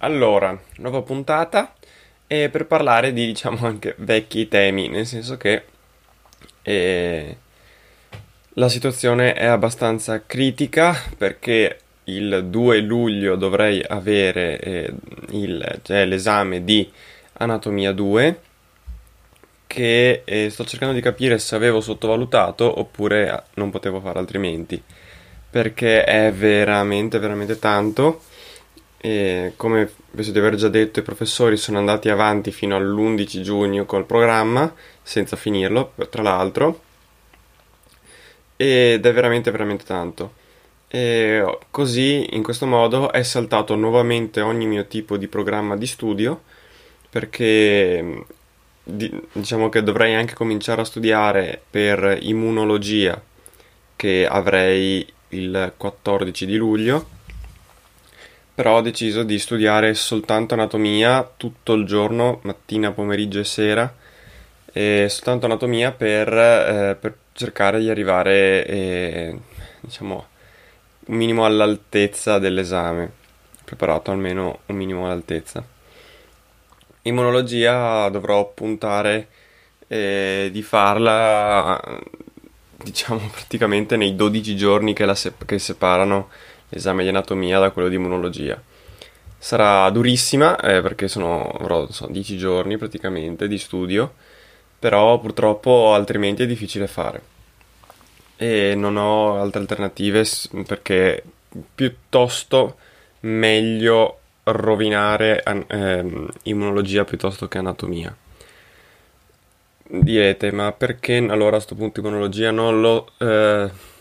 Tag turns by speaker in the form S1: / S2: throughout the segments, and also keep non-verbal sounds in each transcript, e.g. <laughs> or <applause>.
S1: Allora, nuova puntata e per parlare di diciamo anche vecchi temi, nel senso che eh, la situazione è abbastanza critica perché il 2 luglio dovrei avere eh, il, cioè, l'esame di anatomia 2 che eh, sto cercando di capire se avevo sottovalutato oppure non potevo fare altrimenti perché è veramente veramente tanto e come penso di aver già detto i professori sono andati avanti fino all'11 giugno col programma senza finirlo tra l'altro. Ed è veramente veramente tanto. E così in questo modo è saltato nuovamente ogni mio tipo di programma di studio perché diciamo che dovrei anche cominciare a studiare per immunologia che avrei il 14 di luglio però ho deciso di studiare soltanto anatomia tutto il giorno, mattina, pomeriggio e sera, e soltanto anatomia per, eh, per cercare di arrivare, eh, diciamo, un minimo all'altezza dell'esame, preparato almeno un minimo all'altezza. Immunologia dovrò puntare eh, di farla, diciamo, <laughs> praticamente nei 12 giorni che, la se- che separano l'esame di anatomia da quello di immunologia. Sarà durissima eh, perché sono, avrò so, 10 giorni praticamente di studio, però purtroppo altrimenti è difficile fare. E non ho altre alternative perché piuttosto meglio rovinare eh, immunologia piuttosto che anatomia. Direte, ma perché allora a questo punto immunologia non lo... Eh,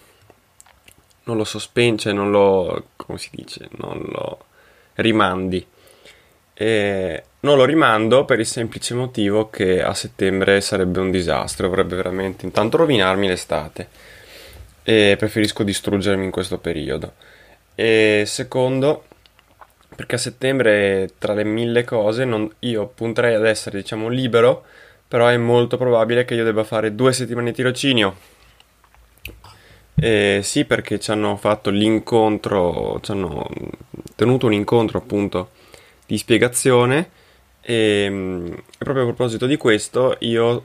S1: non lo sospendi, cioè non lo, come si dice, non lo rimandi. E non lo rimando per il semplice motivo che a settembre sarebbe un disastro, avrebbe veramente intanto rovinarmi l'estate e preferisco distruggermi in questo periodo. E secondo, perché a settembre tra le mille cose non, io punterei ad essere diciamo libero, però è molto probabile che io debba fare due settimane di tirocinio eh, sì, perché ci hanno fatto l'incontro, ci hanno tenuto un incontro appunto di spiegazione. E, mm, e proprio a proposito di questo io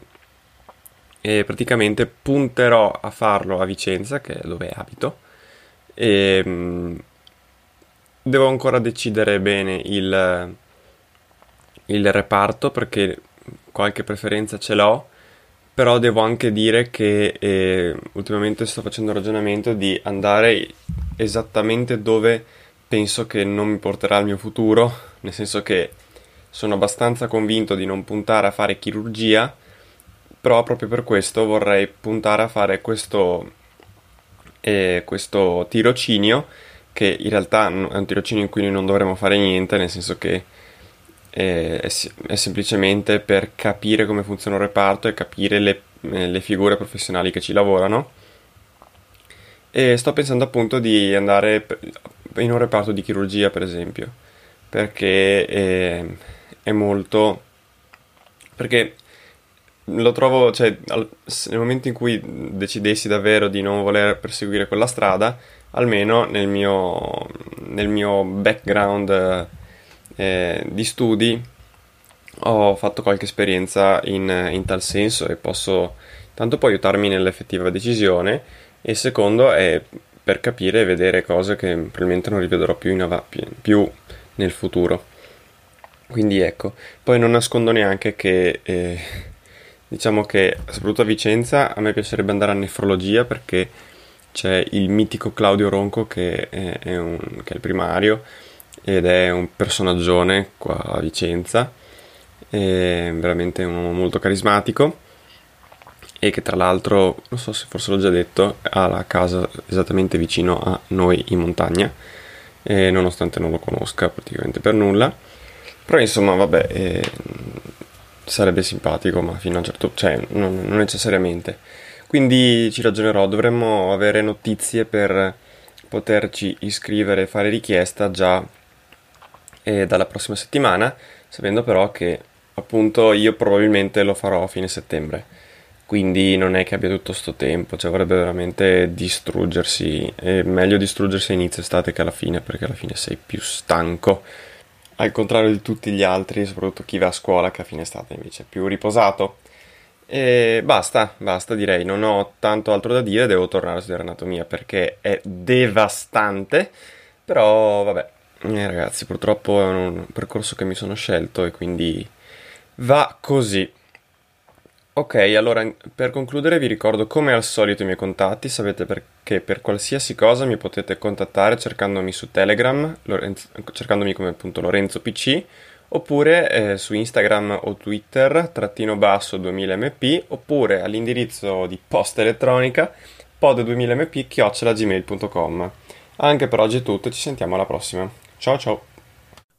S1: eh, praticamente punterò a farlo a Vicenza, che è dove abito, e mh, mm, devo ancora decidere bene il, il reparto perché qualche preferenza ce l'ho però devo anche dire che eh, ultimamente sto facendo un ragionamento di andare esattamente dove penso che non mi porterà il mio futuro, nel senso che sono abbastanza convinto di non puntare a fare chirurgia, però proprio per questo vorrei puntare a fare questo, eh, questo tirocinio, che in realtà è un tirocinio in cui noi non dovremo fare niente, nel senso che è, è, semplicemente per capire come funziona il reparto e capire le, eh, le figure professionali che ci lavorano. E sto pensando appunto di andare in un reparto di chirurgia, per esempio, perché è, è molto... perché lo trovo, cioè, nel momento in cui decidessi davvero di non voler perseguire quella strada, almeno nel mio, nel mio background eh, di studi ho fatto qualche esperienza in, in, tal senso e posso tanto può aiutarmi nell'effettiva decisione e secondo è per capire e vedere cose che probabilmente non rivedrò più, av- più nel futuro. Quindi ecco, poi non nascondo neanche che eh, diciamo che soprattutto a Vicenza a me piacerebbe andare a nefrologia perché c'è il mitico Claudio Ronco che è, è, un, che è il primario ed è un personaggione qua a Vicenza, è veramente un uomo molto carismatico e che tra l'altro, non so se forse l'ho già detto, ha la casa esattamente vicino a noi in montagna, nonostante non lo conosca praticamente per nulla. Però insomma, vabbè, eh, sarebbe simpatico, ma fino a un certo... cioè, non, non necessariamente. Quindi ci ragionerò, dovremmo avere notizie per poterci iscrivere e fare richiesta già eh, dalla prossima settimana, sapendo però che appunto io probabilmente lo farò a fine settembre quindi non è che abbia tutto sto tempo, cioè vorrebbe veramente distruggersi, è meglio distruggersi a inizio estate che alla fine, perché alla fine sei più stanco, al contrario di tutti gli altri, soprattutto chi va a scuola che a fine estate invece è più riposato. E basta, basta direi, non ho tanto altro da dire, devo tornare a studiare anatomia perché è devastante, però vabbè, eh, ragazzi purtroppo è un percorso che mi sono scelto e quindi va così. Ok, allora per concludere vi ricordo come al solito i miei contatti, sapete che per qualsiasi cosa mi potete contattare cercandomi su Telegram, Lorenzo, cercandomi come appunto Lorenzo PC, oppure eh, su Instagram o Twitter, trattino basso 2000mp, oppure all'indirizzo di posta elettronica pod2000mp chiocciolagmail.com. Anche per oggi è tutto, ci sentiamo alla prossima. Ciao ciao!